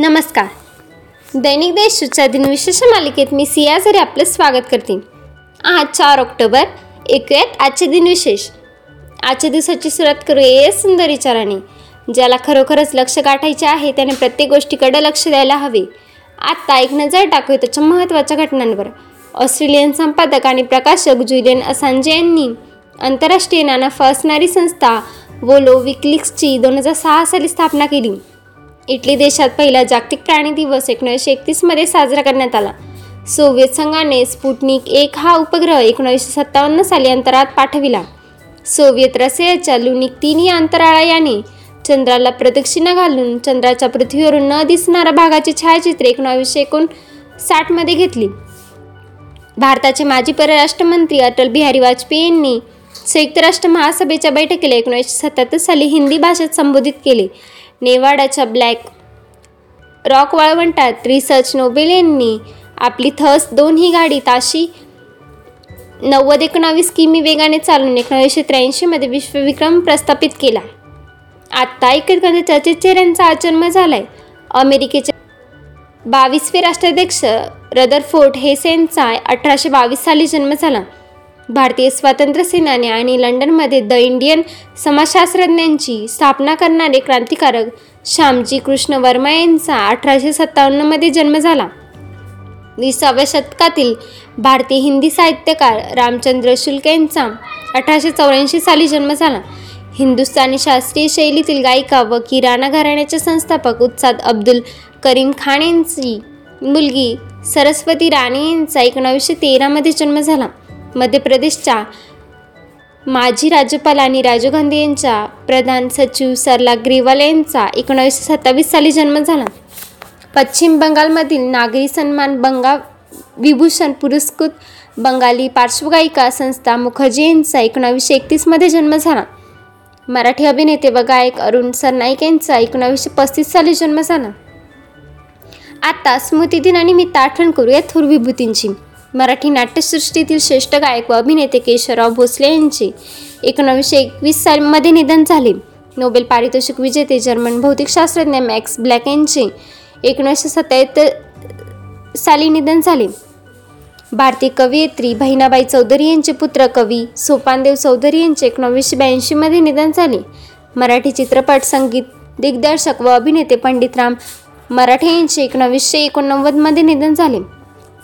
नमस्कार. दैनिक देशच्या दिनविशेष मालिकेत मी सिया झरे आपलं स्वागत करते. आज चार ऑक्टोबर ऐकूयात आजचे दिनविशेष आजच्या दिवसाची सुरुवात करूया या सुंदर विचाराने ज्याला खरोखरच लक्ष गाठायचे आहे त्याने प्रत्येक गोष्टीकडे लक्ष द्यायला हवे. आत्ता एक नजर टाकूया त्याच्या महत्त्वाच्या घटनांवर. ऑस्ट्रेलियन संपादक आणि प्रकाशक जुलियन असांजे यांनी आंतरराष्ट्रीय नाना असणारी संस्था वोलो विकलिक्सची दोन हजार सहा साली स्थापना केली. इटली देशात पहिला जागतिक प्राणी दिवस एकोणीसशे एकतीसमध्ये साजरा करण्यात आला. सोव्हिएत संघाने स्पुटनिक एक हा उपग्रह एकोणीसशे सत्तावन्न साली अंतराळात पाठविला. सोव्हिएत रशियाच्या लुनिक तीन या अंतराळयाने चंद्राला प्रदक्षिणा घालून चंद्राच्या पृथ्वीवरून न दिसणाऱ्या भागाची छायाचित्रे एकोणावीसशे एकोणसाठमध्ये घेतली. भारताचे माजी परराष्ट्र मंत्री अटल बिहारी वाजपेयी यांनी संयुक्त राष्ट्र महासभेच्या बैठकीला एकोणीसशे सत्याहत्तर साली हिंदी भाषेत संबोधित केले. नेवाडाच्या ब्लॅक रॉक वाळवंटात रिसर्च नोबेल यांनी आपली थस दोन ही गाडी ताशी नव्वद एकोणावीस किमी वेगाने चालून एकोणीसशे त्र्याऐंशीमध्ये विश्वविक्रम प्रस्थापित केला. आत्ता एकंदर चर्चित चेहऱ्यांचा आचर्म जन्म झालाय. अमेरिकेचे बावीसवे राष्ट्राध्यक्ष रदरफोर्ड हेसेनचा अठराशे बावीस साली जन्म झाला. भारतीय स्वातंत्र्य सेनानी आणि लंडनमध्ये द इंडियन समाजशास्त्रज्ञांची स्थापना करणारे क्रांतिकारक श्यामजी कृष्ण वर्मा यांचा अठराशे सत्तावन्नमध्ये जन्म झाला. विसाव्या शतकातील भारतीय हिंदी साहित्यकार रामचंद्र शुल्क यांचा अठराशे चौऱ्याऐंशी साली जन्म झाला. हिंदुस्थानी शास्त्रीय शैलीतील गायिका व किराणा घराण्याचे संस्थापक उत्साद अब्दुल करीम खान यांची मुलगी सरस्वती राणे यांचा एकोणावीसशे तेरामध्ये जन्म झाला. मध्य प्रदेशच्या माजी राज्यपाल आणि राजीव गांधी यांच्या प्रधान सचिव सरला ग्रीवाल यांचा एकोणावीसशे सत्तावीस साली जन्म झाला. पश्चिम बंगालमधील नागरी सन्मान बंगा विभूषण पुरस्कृत बंगाली पार्श्वगायिका संस्था मुखर्जी यांचा एकोणावीसशे एकतीसमध्ये जन्म झाला. मराठी अभिनेते व गायक अरुण सरनाईक यांचा एकोणावीसशे पस्तीस साली जन्म झाला. आता स्मृतिदिनानिमित्त आठवण करूया थोर विभूतींची. मराठी नाट्यसृष्टीतील श्रेष्ठ गायक व अभिनेते केशवराव भोसले यांचे एकोणावीसशे एकवीस सालमध्ये निधन झाले. नोबेल पारितोषिक विजेते जर्मन भौतिकशास्त्रज्ञ मॅक्स ब्लॅक यांचे एकोणीसशे सत्याहत्तर साली निधन झाले. भारतीय कवयित्री बहिणाबाई चौधरी यांचे पुत्र कवी सोपानदेव चौधरी यांचे एकोणावीसशे ब्याऐंशीमध्ये निधन झाले. मराठी चित्रपट संगीत दिग्दर्शक व अभिनेते पंडितराम मराठे यांचे एकोणावीसशे एकोणनव्वदमध्ये निधन झाले.